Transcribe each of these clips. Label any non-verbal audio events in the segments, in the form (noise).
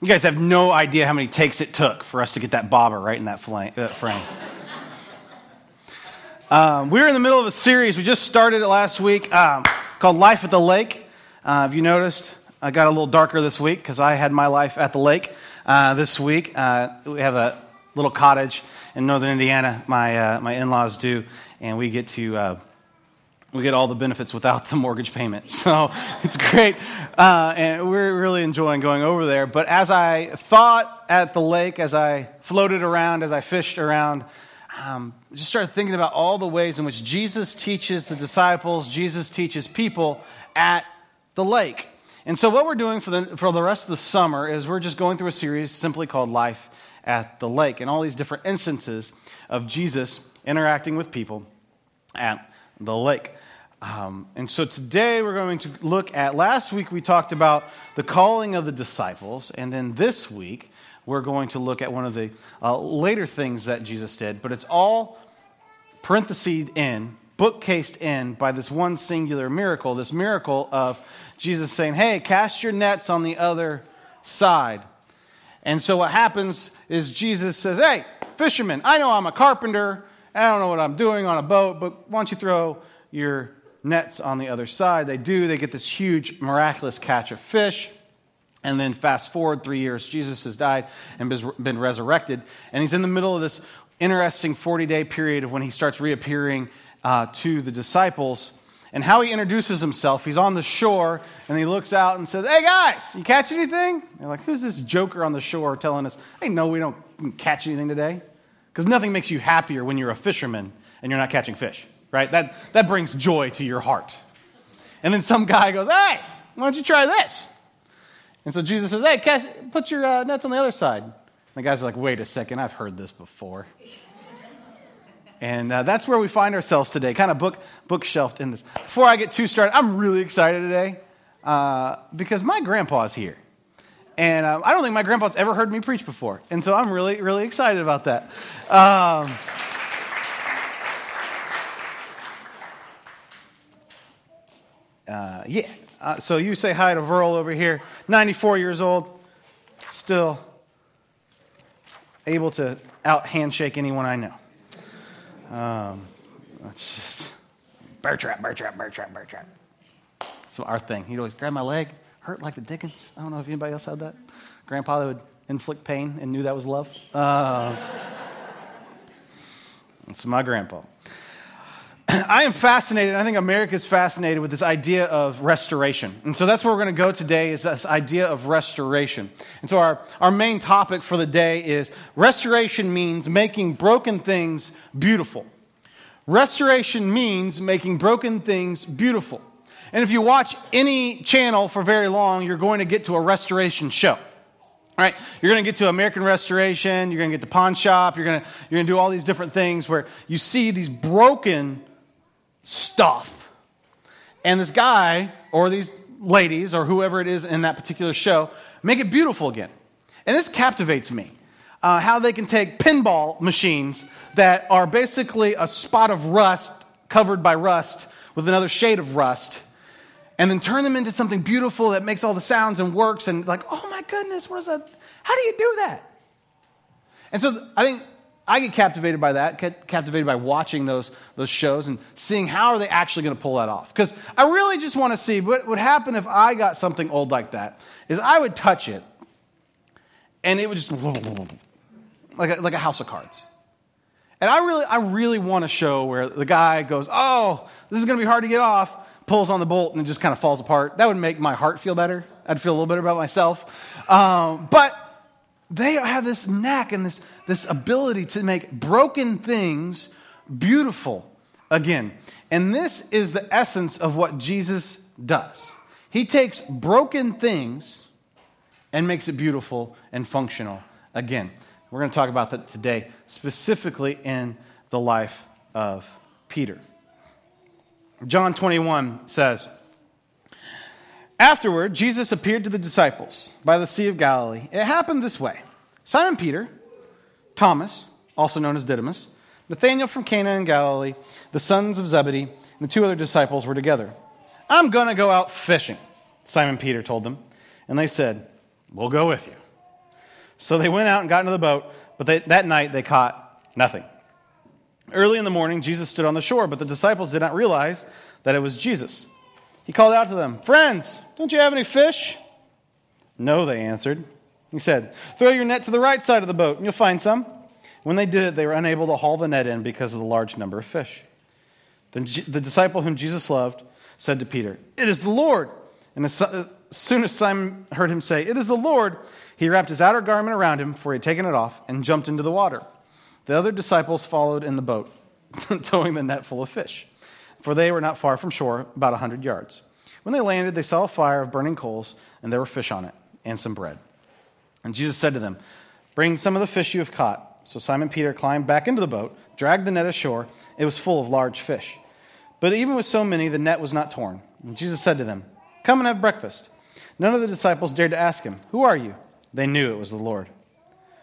You guys have no idea how many takes it took for us to get that bobber right in that uh, frame. um, we're in the middle of a series. We just started it last week um, called Life at the Lake. Uh, have you noticed? I got a little darker this week because I had my life at the lake uh, this week. Uh, we have a little cottage in northern Indiana. My uh, my in laws do, and we get to uh, we get all the benefits without the mortgage payment. (laughs) So it's great. Uh, and we're really enjoying going over there. But as I thought at the lake, as I floated around, as I fished around, um, just started thinking about all the ways in which Jesus teaches the disciples, Jesus teaches people at the lake. And so, what we're doing for the, for the rest of the summer is we're just going through a series simply called Life at the Lake, and all these different instances of Jesus interacting with people at the lake. Um, and so today we're going to look at, last week we talked about the calling of the disciples, and then this week we're going to look at one of the uh, later things that Jesus did, but it's all parentheses in, bookcased in by this one singular miracle, this miracle of Jesus saying, Hey, cast your nets on the other side. And so what happens is Jesus says, Hey, fishermen, I know I'm a carpenter. I don't know what I'm doing on a boat, but why don't you throw your nets on the other side. They do, they get this huge, miraculous catch of fish. And then fast forward three years, Jesus has died and been resurrected. And he's in the middle of this interesting 40 day period of when he starts reappearing uh, to the disciples. And how he introduces himself, he's on the shore and he looks out and says, Hey guys, you catch anything? They're like, Who's this joker on the shore telling us, Hey, no, we don't catch anything today? Because nothing makes you happier when you're a fisherman and you're not catching fish right? That, that brings joy to your heart. And then some guy goes, hey, why don't you try this? And so Jesus says, hey, Cass, put your uh, nets on the other side. And the guys are like, wait a second, I've heard this before. And uh, that's where we find ourselves today, kind of book, bookshelved in this. Before I get too started, I'm really excited today uh, because my grandpa's here. And uh, I don't think my grandpa's ever heard me preach before. And so I'm really, really excited about that. Um, uh, yeah. Uh, so you say hi to Verl over here, 94 years old, still able to out handshake anyone I know. Um, that's just bear trap, bear trap, bear trap, bear trap. That's our thing. He'd always grab my leg, hurt like the Dickens. I don't know if anybody else had that. Grandpa would inflict pain and knew that was love. Uh, (laughs) that's my grandpa. (clears throat) I am fascinated, I think America is fascinated with this idea of restoration. And so that's where we're going to go today is this idea of restoration. And so our, our main topic for the day is restoration means making broken things beautiful. Restoration means making broken things beautiful. And if you watch any channel for very long, you're going to get to a restoration show. All right, you're going to get to American Restoration, you're going to get to Pawn Shop, you're going to, you're going to do all these different things where you see these broken stuff. And this guy, or these ladies, or whoever it is in that particular show, make it beautiful again. And this captivates me. Uh, how they can take pinball machines that are basically a spot of rust covered by rust with another shade of rust and then turn them into something beautiful that makes all the sounds and works and like oh my goodness where's that how do you do that and so i think I get captivated by that, get captivated by watching those, those shows and seeing how are they actually going to pull that off. Because I really just want to see what would happen if I got something old like that. Is I would touch it, and it would just like a, like a house of cards. And I really, I really want a show where the guy goes, "Oh, this is going to be hard to get off," pulls on the bolt, and it just kind of falls apart. That would make my heart feel better. I'd feel a little better about myself. Um, but they have this knack and this, this ability to make broken things beautiful again. And this is the essence of what Jesus does. He takes broken things and makes it beautiful and functional again. We're going to talk about that today, specifically in the life of Peter. John 21 says, Afterward, Jesus appeared to the disciples by the Sea of Galilee. It happened this way Simon Peter, Thomas, also known as Didymus, Nathanael from Cana in Galilee, the sons of Zebedee, and the two other disciples were together. I'm going to go out fishing, Simon Peter told them. And they said, We'll go with you. So they went out and got into the boat, but they, that night they caught nothing. Early in the morning, Jesus stood on the shore, but the disciples did not realize that it was Jesus. He called out to them, Friends, don't you have any fish? No, they answered. He said, Throw your net to the right side of the boat, and you'll find some. When they did it, they were unable to haul the net in because of the large number of fish. Then the disciple whom Jesus loved said to Peter, It is the Lord. And as uh, soon as Simon heard him say, It is the Lord, he wrapped his outer garment around him, for he had taken it off, and jumped into the water. The other disciples followed in the boat, (laughs) towing the net full of fish, for they were not far from shore, about a hundred yards. When they landed, they saw a fire of burning coals, and there were fish on it, and some bread. And Jesus said to them, Bring some of the fish you have caught. So Simon Peter climbed back into the boat, dragged the net ashore. It was full of large fish. But even with so many, the net was not torn. And Jesus said to them, Come and have breakfast. None of the disciples dared to ask him, Who are you? They knew it was the Lord.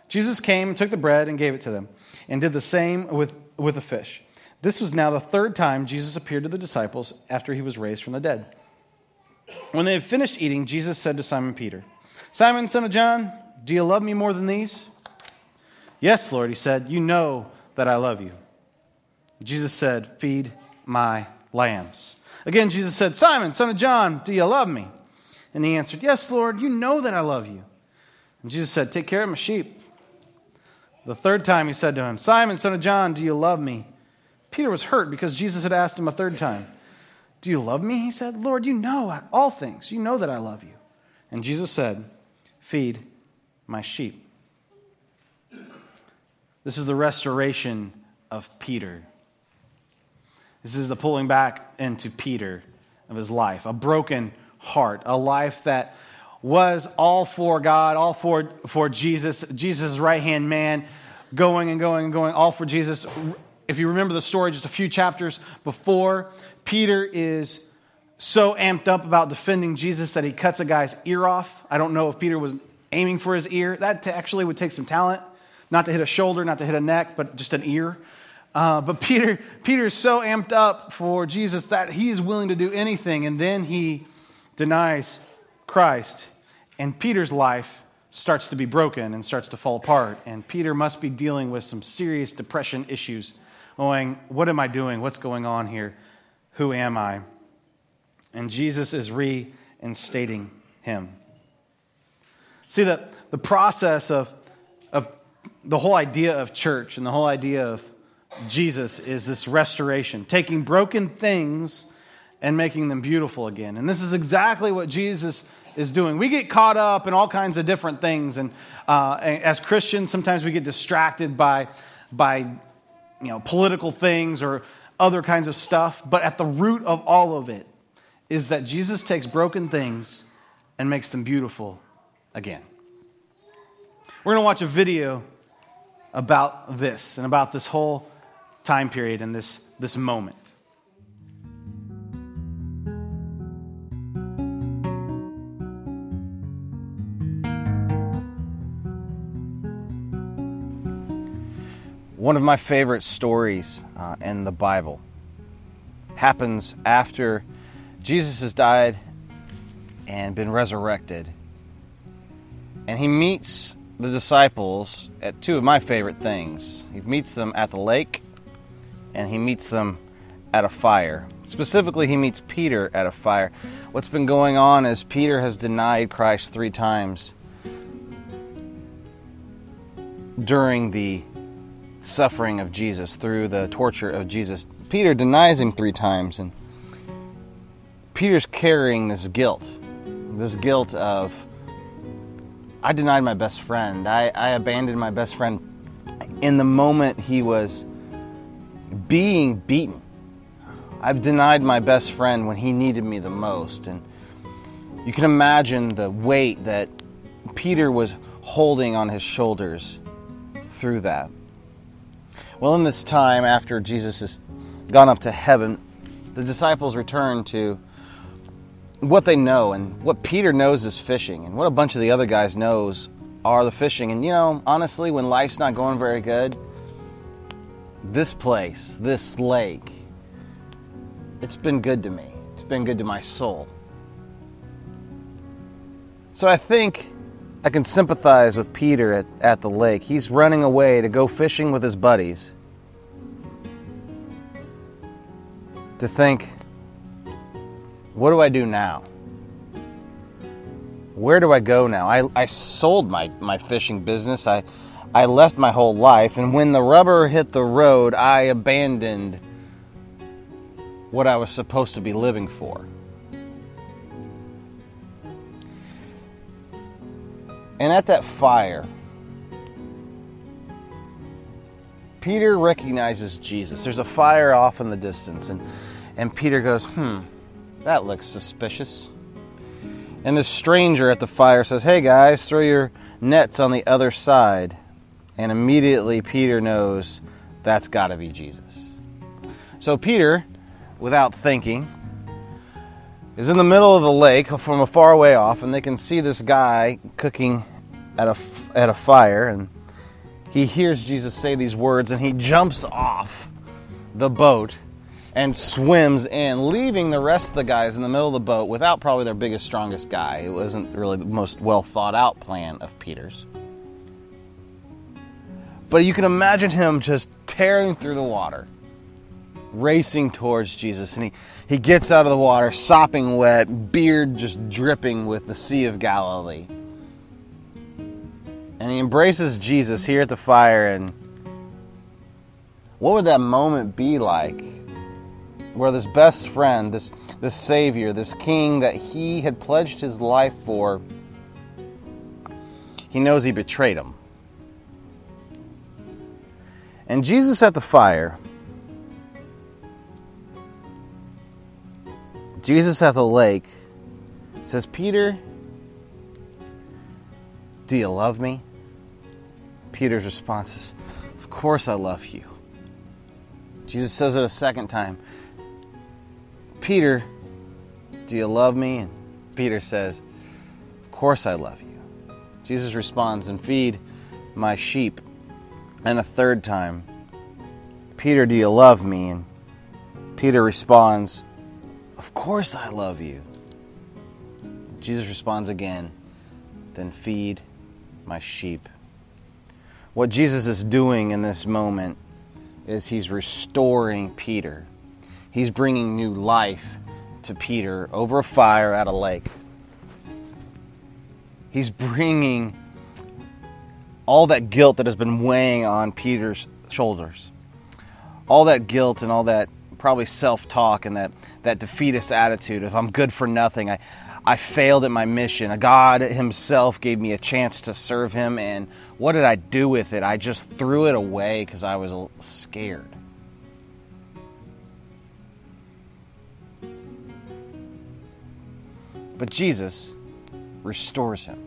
Jesus came and took the bread and gave it to them, and did the same with, with the fish. This was now the third time Jesus appeared to the disciples after he was raised from the dead. When they had finished eating, Jesus said to Simon Peter, Simon, son of John, do you love me more than these? Yes, Lord, he said, You know that I love you. Jesus said, Feed my lambs. Again, Jesus said, Simon, son of John, do you love me? And he answered, Yes, Lord, you know that I love you. And Jesus said, Take care of my sheep. The third time he said to him, Simon, son of John, do you love me? Peter was hurt because Jesus had asked him a third time, Do you love me? He said, Lord, you know all things. You know that I love you. And Jesus said, Feed my sheep. This is the restoration of Peter. This is the pulling back into Peter of his life, a broken heart, a life that was all for God, all for, for Jesus, Jesus' right hand man, going and going and going, all for Jesus. If you remember the story just a few chapters before, Peter is so amped up about defending Jesus that he cuts a guy's ear off. I don't know if Peter was aiming for his ear. That actually would take some talent, not to hit a shoulder, not to hit a neck, but just an ear. Uh, but (laughs) Peter, Peter is so amped up for Jesus that he is willing to do anything, and then he denies Christ and Peter's life starts to be broken and starts to fall apart. And Peter must be dealing with some serious depression issues, going, What am I doing? What's going on here? Who am I? And Jesus is reinstating him. See, the, the process of, of the whole idea of church and the whole idea of Jesus is this restoration, taking broken things and making them beautiful again. And this is exactly what Jesus is doing. We get caught up in all kinds of different things, and uh, as Christians, sometimes we get distracted by by you know political things or other kinds of stuff. But at the root of all of it is that Jesus takes broken things and makes them beautiful again. We're going to watch a video about this and about this whole time period and this, this moment. One of my favorite stories uh, in the Bible happens after Jesus has died and been resurrected. And he meets the disciples at two of my favorite things. He meets them at the lake and he meets them at a fire. Specifically, he meets Peter at a fire. What's been going on is Peter has denied Christ three times during the suffering of Jesus, through the torture of Jesus. Peter denies him three times, and Peter's carrying this guilt this guilt of, I denied my best friend, I, I abandoned my best friend in the moment he was being beaten. I've denied my best friend when he needed me the most. And you can imagine the weight that Peter was holding on his shoulders through that. Well, in this time, after Jesus has gone up to heaven, the disciples return to what they know, and what Peter knows is fishing, and what a bunch of the other guys knows are the fishing. And you know, honestly, when life's not going very good, this place, this lake, it's been good to me. It's been good to my soul. So I think I can sympathize with Peter at, at the lake. He's running away to go fishing with his buddies. To think, what do I do now? Where do I go now? I, I sold my, my fishing business. I, I left my whole life. And when the rubber hit the road, I abandoned what I was supposed to be living for. And at that fire, Peter recognizes Jesus. There's a fire off in the distance, and, and Peter goes, Hmm, that looks suspicious. And the stranger at the fire says, Hey guys, throw your nets on the other side. And immediately Peter knows that's got to be Jesus. So Peter, without thinking, is in the middle of the lake from a far way off, and they can see this guy cooking at a, at a fire. And he hears Jesus say these words, and he jumps off the boat and swims in, leaving the rest of the guys in the middle of the boat without probably their biggest, strongest guy. It wasn't really the most well thought out plan of Peter's. But you can imagine him just tearing through the water racing towards Jesus. And he, he gets out of the water, sopping wet, beard just dripping with the Sea of Galilee. And he embraces Jesus here at the fire. And what would that moment be like? Where this best friend, this, this Savior, this King that he had pledged his life for, he knows he betrayed him. And Jesus at the fire Jesus at the lake says, Peter, do you love me? Peter's response is, Of course I love you. Jesus says it a second time, Peter, do you love me? And Peter says, Of course I love you. Jesus responds, And feed my sheep. And a third time, Peter, do you love me? And Peter responds, of course I love you. Jesus responds again, Then feed my sheep. What Jesus is doing in this moment is he's restoring Peter. He's bringing new life to Peter over a fire at a lake. He's bringing all that guilt that has been weighing on Peter's shoulders. All that guilt and all that probably self talk and that, that defeatist attitude of I'm good for nothing. I, I failed at my mission. God Himself gave me a chance to serve Him, and what did I do with it? I just threw it away because I was scared. But Jesus restores him.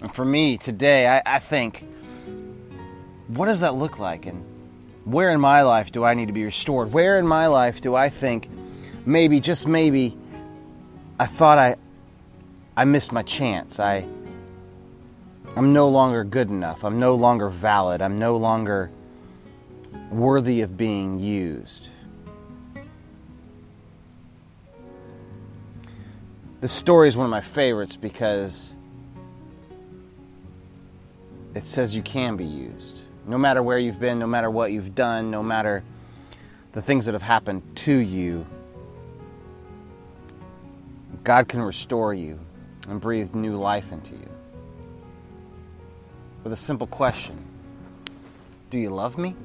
And for me today, I, I think what does that look like? And where in my life do I need to be restored? Where in my life do I think maybe, just maybe, I thought I, I missed my chance. I, I'm no longer good enough. I'm no longer valid. I'm no longer worthy of being used. This story is one of my favorites because it says you can be used. No matter where you've been, no matter what you've done, no matter the things that have happened to you, God can restore you and breathe new life into you. With a simple question Do you love me?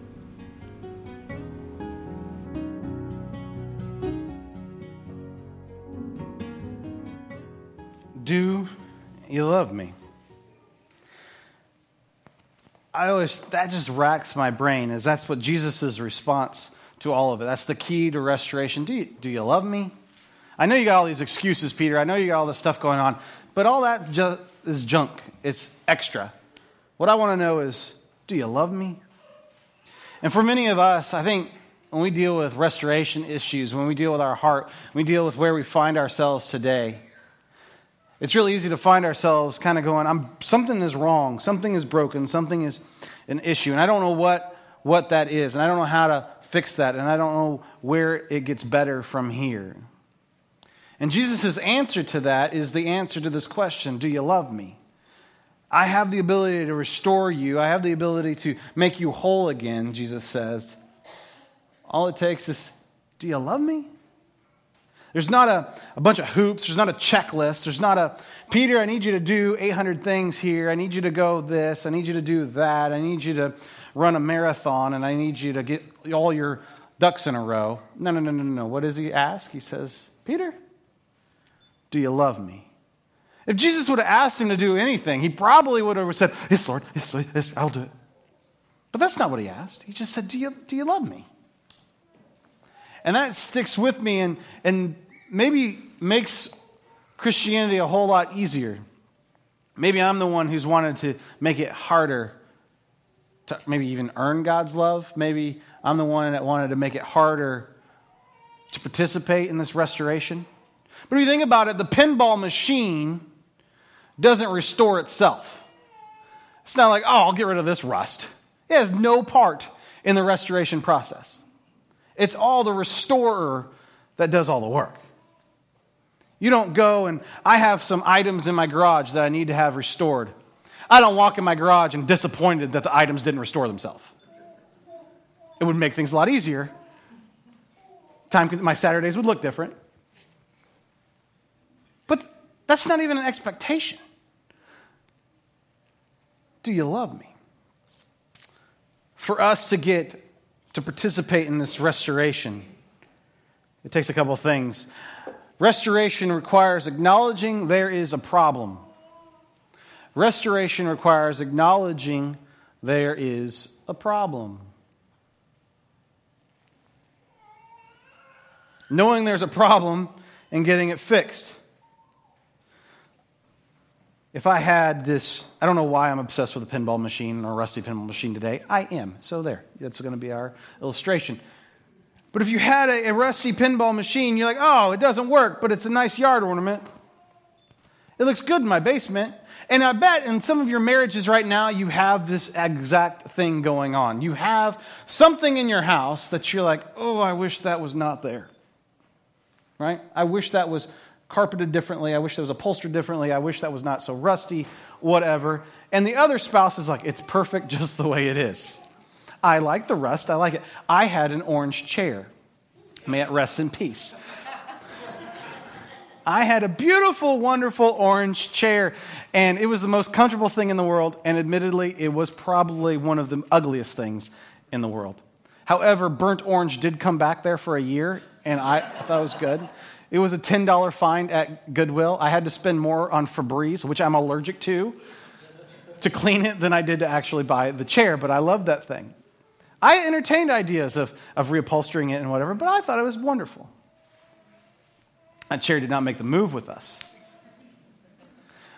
You love me? I always, that just racks my brain, as that's what Jesus' response to all of it. That's the key to restoration. Do you, do you love me? I know you got all these excuses, Peter. I know you got all this stuff going on, but all that just is junk. It's extra. What I want to know is, do you love me? And for many of us, I think when we deal with restoration issues, when we deal with our heart, we deal with where we find ourselves today, it's really easy to find ourselves kind of going, I'm, something is wrong, something is broken, something is an issue, and I don't know what, what that is, and I don't know how to fix that, and I don't know where it gets better from here. And Jesus' answer to that is the answer to this question Do you love me? I have the ability to restore you. I have the ability to make you whole again, Jesus says. All it takes is, Do you love me? There's not a, a bunch of hoops. There's not a checklist. There's not a, Peter, I need you to do 800 things here. I need you to go this. I need you to do that. I need you to run a marathon and I need you to get all your ducks in a row. No, no, no, no, no. What does he ask? He says, Peter, do you love me? If Jesus would have asked him to do anything, he probably would have said, Yes, Lord, yes, yes, I'll do it. But that's not what he asked. He just said, Do you, do you love me? And that sticks with me and, and maybe makes Christianity a whole lot easier. Maybe I'm the one who's wanted to make it harder to maybe even earn God's love. Maybe I'm the one that wanted to make it harder to participate in this restoration. But if you think about it, the pinball machine doesn't restore itself. It's not like, oh, I'll get rid of this rust. It has no part in the restoration process. It's all the restorer that does all the work. You don't go and I have some items in my garage that I need to have restored. I don't walk in my garage and disappointed that the items didn't restore themselves. It would make things a lot easier. Time my Saturdays would look different. But that's not even an expectation. Do you love me? For us to get to participate in this restoration, it takes a couple of things. Restoration requires acknowledging there is a problem. Restoration requires acknowledging there is a problem. Knowing there's a problem and getting it fixed. If I had this, I don't know why I'm obsessed with a pinball machine or a rusty pinball machine today. I am. So there. That's going to be our illustration. But if you had a, a, rusty pinball machine, you're like, oh, it doesn't work, but it's a nice yard ornament. It looks good in my basement. And I bet in some of your marriages right now, you have this exact thing going on. You have something in your house that you're like, oh, I wish that was not there. Right? I wish that was carpeted differently. I wish that was upholstered differently. I wish that was not so rusty, whatever. And the other spouse is like, it's perfect (laughs) just the way it is. I like the rust. I like it. I had an orange chair. May it rest in peace. I had a beautiful, wonderful orange chair, and it was the most comfortable thing in the world. And admittedly, it was probably one of the ugliest things in the world. However, burnt orange did come back there for a year, and I thought it was good. It was a $10 find at Goodwill. I had to spend more on Febreze, which I'm allergic to, to clean it than I did to actually buy the chair, but I loved that thing. I entertained ideas of, of reupholstering it and whatever, but I thought it was wonderful. That chair did not make the move with us.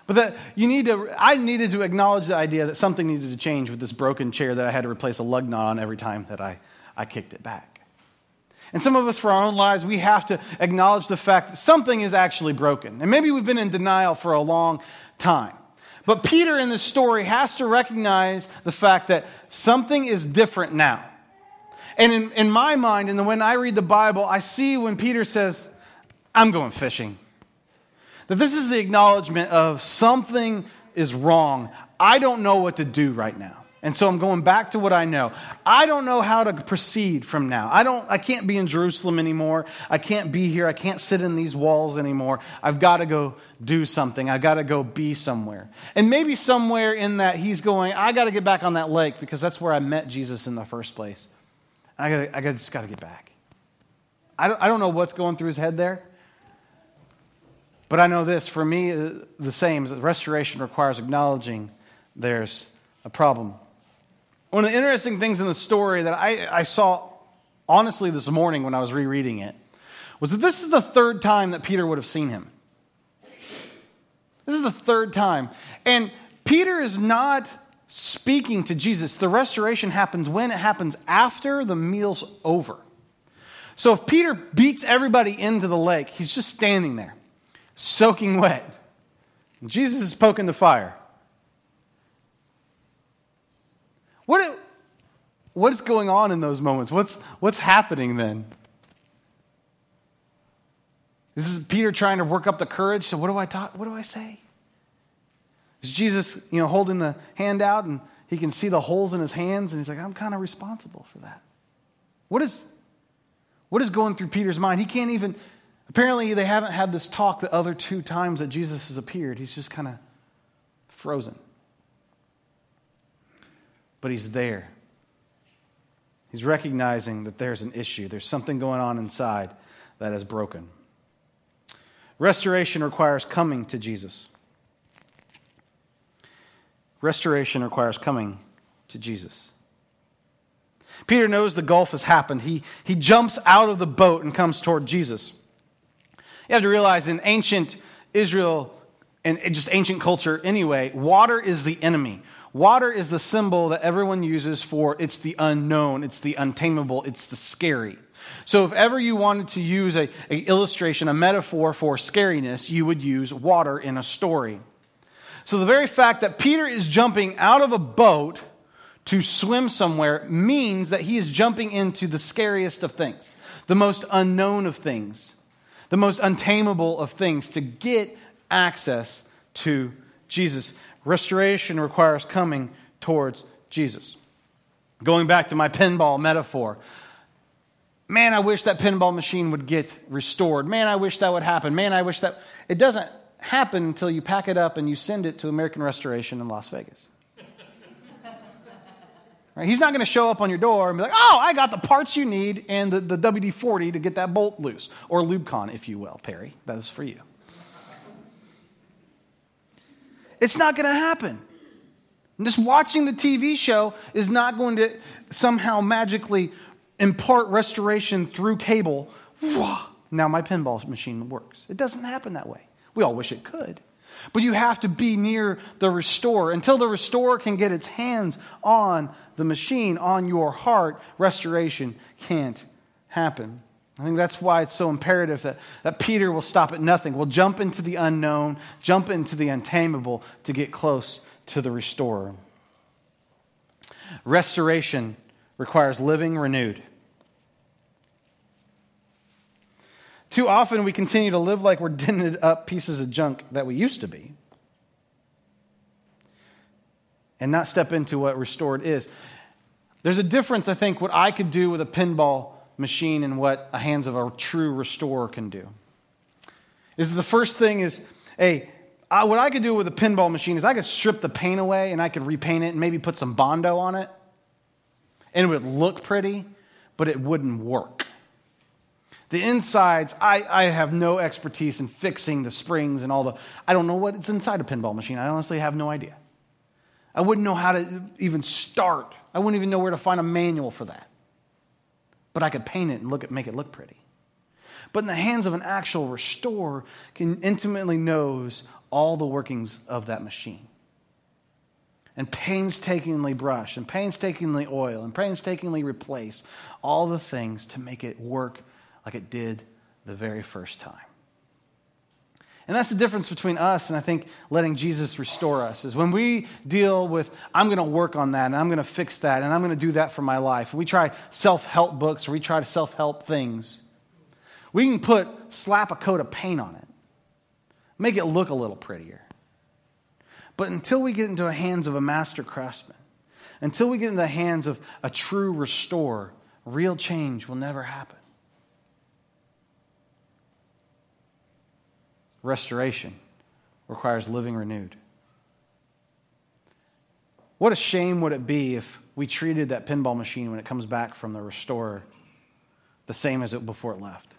But that you need to, I needed to acknowledge the idea that something needed to change with this broken chair that I had to replace a lug nut on every time that I, I kicked it back. And some of us, for our own lives, we have to acknowledge the fact that something is actually broken. And maybe we've been in denial for a long time. But Peter in this story has to recognize the fact that something is different now. And in, in my mind, and when I read the Bible, I see when Peter says, I'm going fishing. That this is the acknowledgement of something is wrong. I don't know what to do right now. And so I'm going back to what I know. I don't know how to proceed from now. I don't I can't be in Jerusalem anymore. I can't be here. I can't sit in these walls anymore. I've got to go do something. I've got to go be somewhere. And maybe somewhere in that he's going, I got to get back on that lake because that's where I met Jesus in the first place. I got I just got to get back. I don't, I don't know what's going through his head there. But I know this for me, uh, the same is that restoration requires acknowledging there's a problem. One of the interesting things in the story that I, I saw honestly this morning when I was rereading it was that this is the third time that Peter would have seen him. This is the third time. And Peter is not speaking to Jesus. The restoration happens when? It happens after the meal's over. So if Peter beats everybody into the lake, he's just standing there, soaking wet. And Jesus is poking the fire. What, what is going on in those moments? What's, what's happening then? This is Peter trying to work up the courage. So what do I talk? What do I say? Is Jesus, you know, holding the hand out and he can see the holes in his hands and he's like, I'm kind of responsible for that. What is what is going through Peter's mind? He can't even apparently they haven't had this talk the other two times that Jesus has appeared. He's just kind of frozen. But he's there. He's recognizing that there's an issue. There's something going on inside that is broken. Restoration requires coming to Jesus. Restoration requires coming to Jesus. Peter knows the gulf has happened. He, he jumps out of the boat and comes toward Jesus. You have to realize in ancient Israel and just ancient culture anyway, water is the enemy. Water is the symbol that everyone uses for it's the unknown, it's the untamable, it's the scary. So if ever you wanted to use a, illustration, a metaphor for scariness, you would use water in a story. So the very fact that Peter is jumping out of a boat to swim somewhere means that he is jumping into the scariest of things, the most unknown of things, the most untamable of things to get access to Jesus. Restoration requires coming towards Jesus. Going back to my (laughs) pinball metaphor, man, I wish that pinball machine would get restored. Man, I wish that would happen. Man, I wish that. It doesn't happen until you pack it up and you send it to American Restoration in Las Vegas. (laughs) Right? He's not going to show up on your door and be like, oh, I got the parts you need and the, the WD 40 to get that bolt loose. Or LubeCon, if you will, Perry. That is for you. It's not going to happen. just watching the TV show is not going to somehow magically impart restoration through cable. Now my pinball machine works. It doesn't happen that way. We all wish it could. But you have to be near the restorer. Until the restorer can get its hands on the machine, on your heart, restoration can't happen. I think that's why it's so imperative that, that Peter will stop at nothing, will jump into the unknown, jump into the untamable to get close to the restorer. Restoration requires living renewed. Too often we continue to live like we're dented up pieces of junk that we used to be and not step into what restored is. There's a difference, I think, what I could do with a pinball machine and what the hands of a true restorer can do. Is the first thing is, hey, I, what I could do with a pinball machine is I could strip the paint away and I could repaint it and maybe put some Bondo on it. And it would look pretty, but it wouldn't work. The insides, I, I have no expertise in fixing the springs and all the. I don't know what's inside a pinball machine. I honestly have no idea. I wouldn't know how to even start. I wouldn't even know where to find a manual for that. But I could paint it and look at, make it look pretty. But in the hands of an actual restorer, can intimately knows all the workings of that machine. And painstakingly brush and painstakingly oil and painstakingly replace all the things to make it work like it did the very first time. And that's the difference between us and I think letting Jesus restore us is when we deal with, I'm going to work on that and I'm going to fix that and I'm going to do that for my life. We try self help books or we try to self help things. We can put, slap a coat of paint on it, make it look a little prettier. But until we get into the hands of a master craftsman, until we get into the hands of a true restorer, real change will never happen. Restoration requires living renewed. What a shame would it be if we treated that pinball machine when it comes back from the restorer the same as it before it left?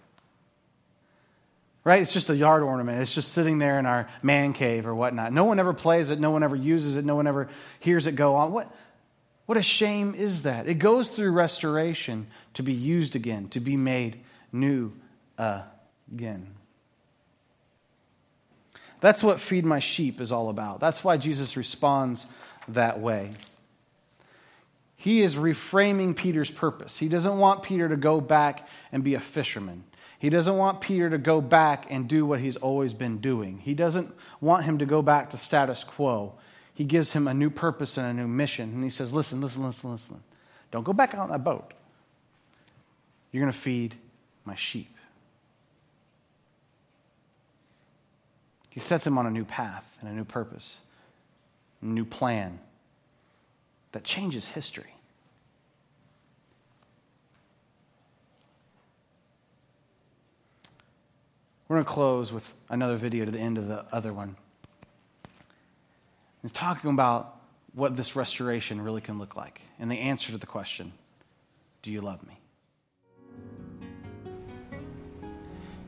Right? It's just a yard ornament. It's just sitting there in our man cave or whatnot. No one ever plays it. No one ever uses it. No one ever hears it go on. What, what a shame is that? It goes through restoration to be used again, to be made new again. That's what Feed My Sheep is all about. That's why Jesus responds that way. He is reframing Peter's purpose. He doesn't want Peter to go back and be a fisherman. He doesn't want Peter to go back and do what he's always been doing. He doesn't want him to go back to status quo. He gives him a new purpose and a new mission. And he says, Listen, listen, listen, listen. Don't go back on that boat. You're going to feed my sheep. He sets him on a new path and a new purpose, a new plan that changes history. We're going to close with another video to the end of the other one. It's talking about what this restoration really can look like and the answer to the question Do you love me?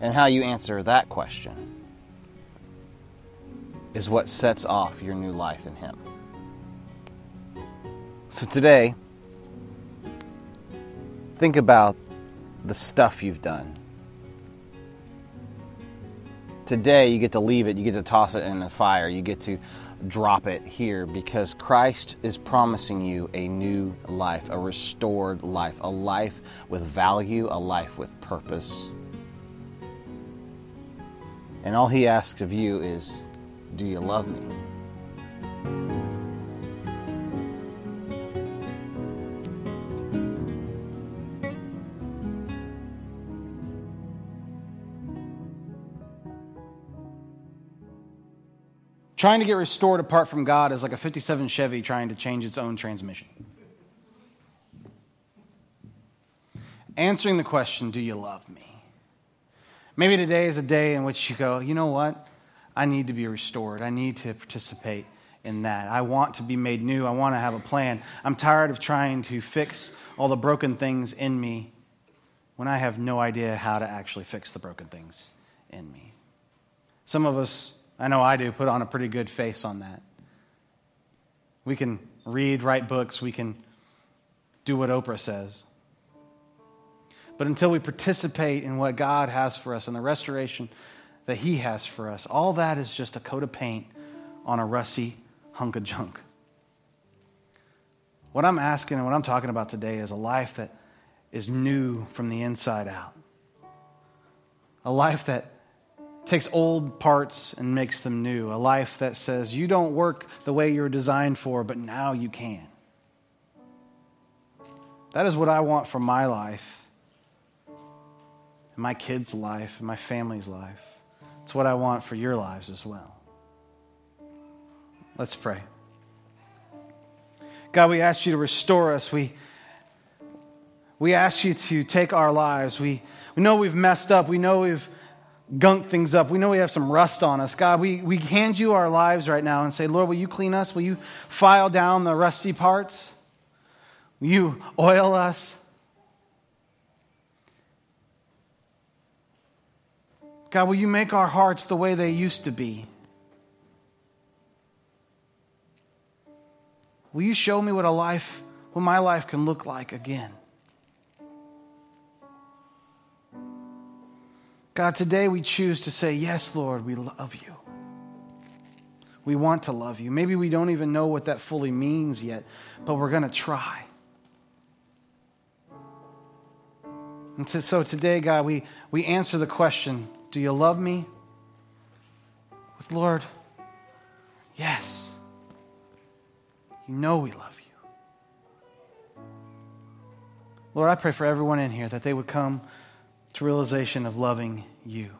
And how you answer that question is what sets off your new life in Him. So today, think about the stuff you've done. Today, you get to leave it, you get to toss it in the fire, you get to drop it here because Christ is promising you a new life, a restored life, a life with value, a life with purpose. And all He asks of you is, Do you love me? Trying to get restored apart from God is like a 57 Chevy trying to change its own transmission. Answering the question, Do you love me? Maybe today is a day in which you go, You know what? I need to be restored. I need to participate in that. I want to be made new. I want to have a plan. I'm tired of trying to fix all the broken things in me when I have no idea how to actually fix the broken things in me. Some of us I know I do, put on a pretty good face on that. We can read, write books, we can do what Oprah says. But until we participate in what God has for us and the restoration that He has for us, all that is just a coat of paint on a rusty hunk of junk. What I'm asking and what I'm talking about today is a life that is new from the inside out. A life that takes old parts and makes them new. A life that says, you don't work the way you're designed for, but now you can. That is what I want for my life, and my kids' life, and my family's life. It's what I want for your lives as well. Let's pray. God, we ask you to restore us. We, we ask you to take our lives. We, we know we've messed up. We know we've gunked things up. We know we have some rust on us. God, we, we hand you our lives right now and say, Lord, will you clean us? Will you file down the rusty parts? Will you oil us? God, will you make our hearts the way they used to be? Will you show me what a life, what my life can look like again? God, today we choose to say, Yes, Lord, we love you. We want to love you. Maybe we don't even know what that fully means yet, but we're going to try. And so today, God, we, we answer the question Do you love me? With Lord, yes. You know we love you. Lord, I pray for everyone in here that they would come to realization of loving you.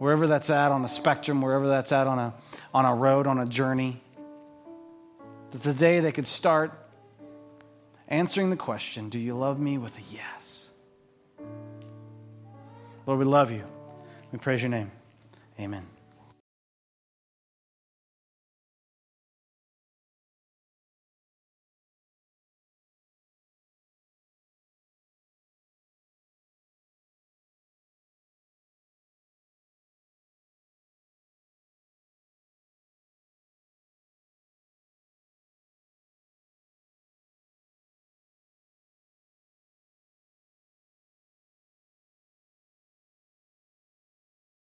Wherever that's at on a spectrum, wherever that's at on a, on a road, on a journey, that today they could start answering the question Do you love me? with a yes. Lord, we love you. We praise your name. Amen.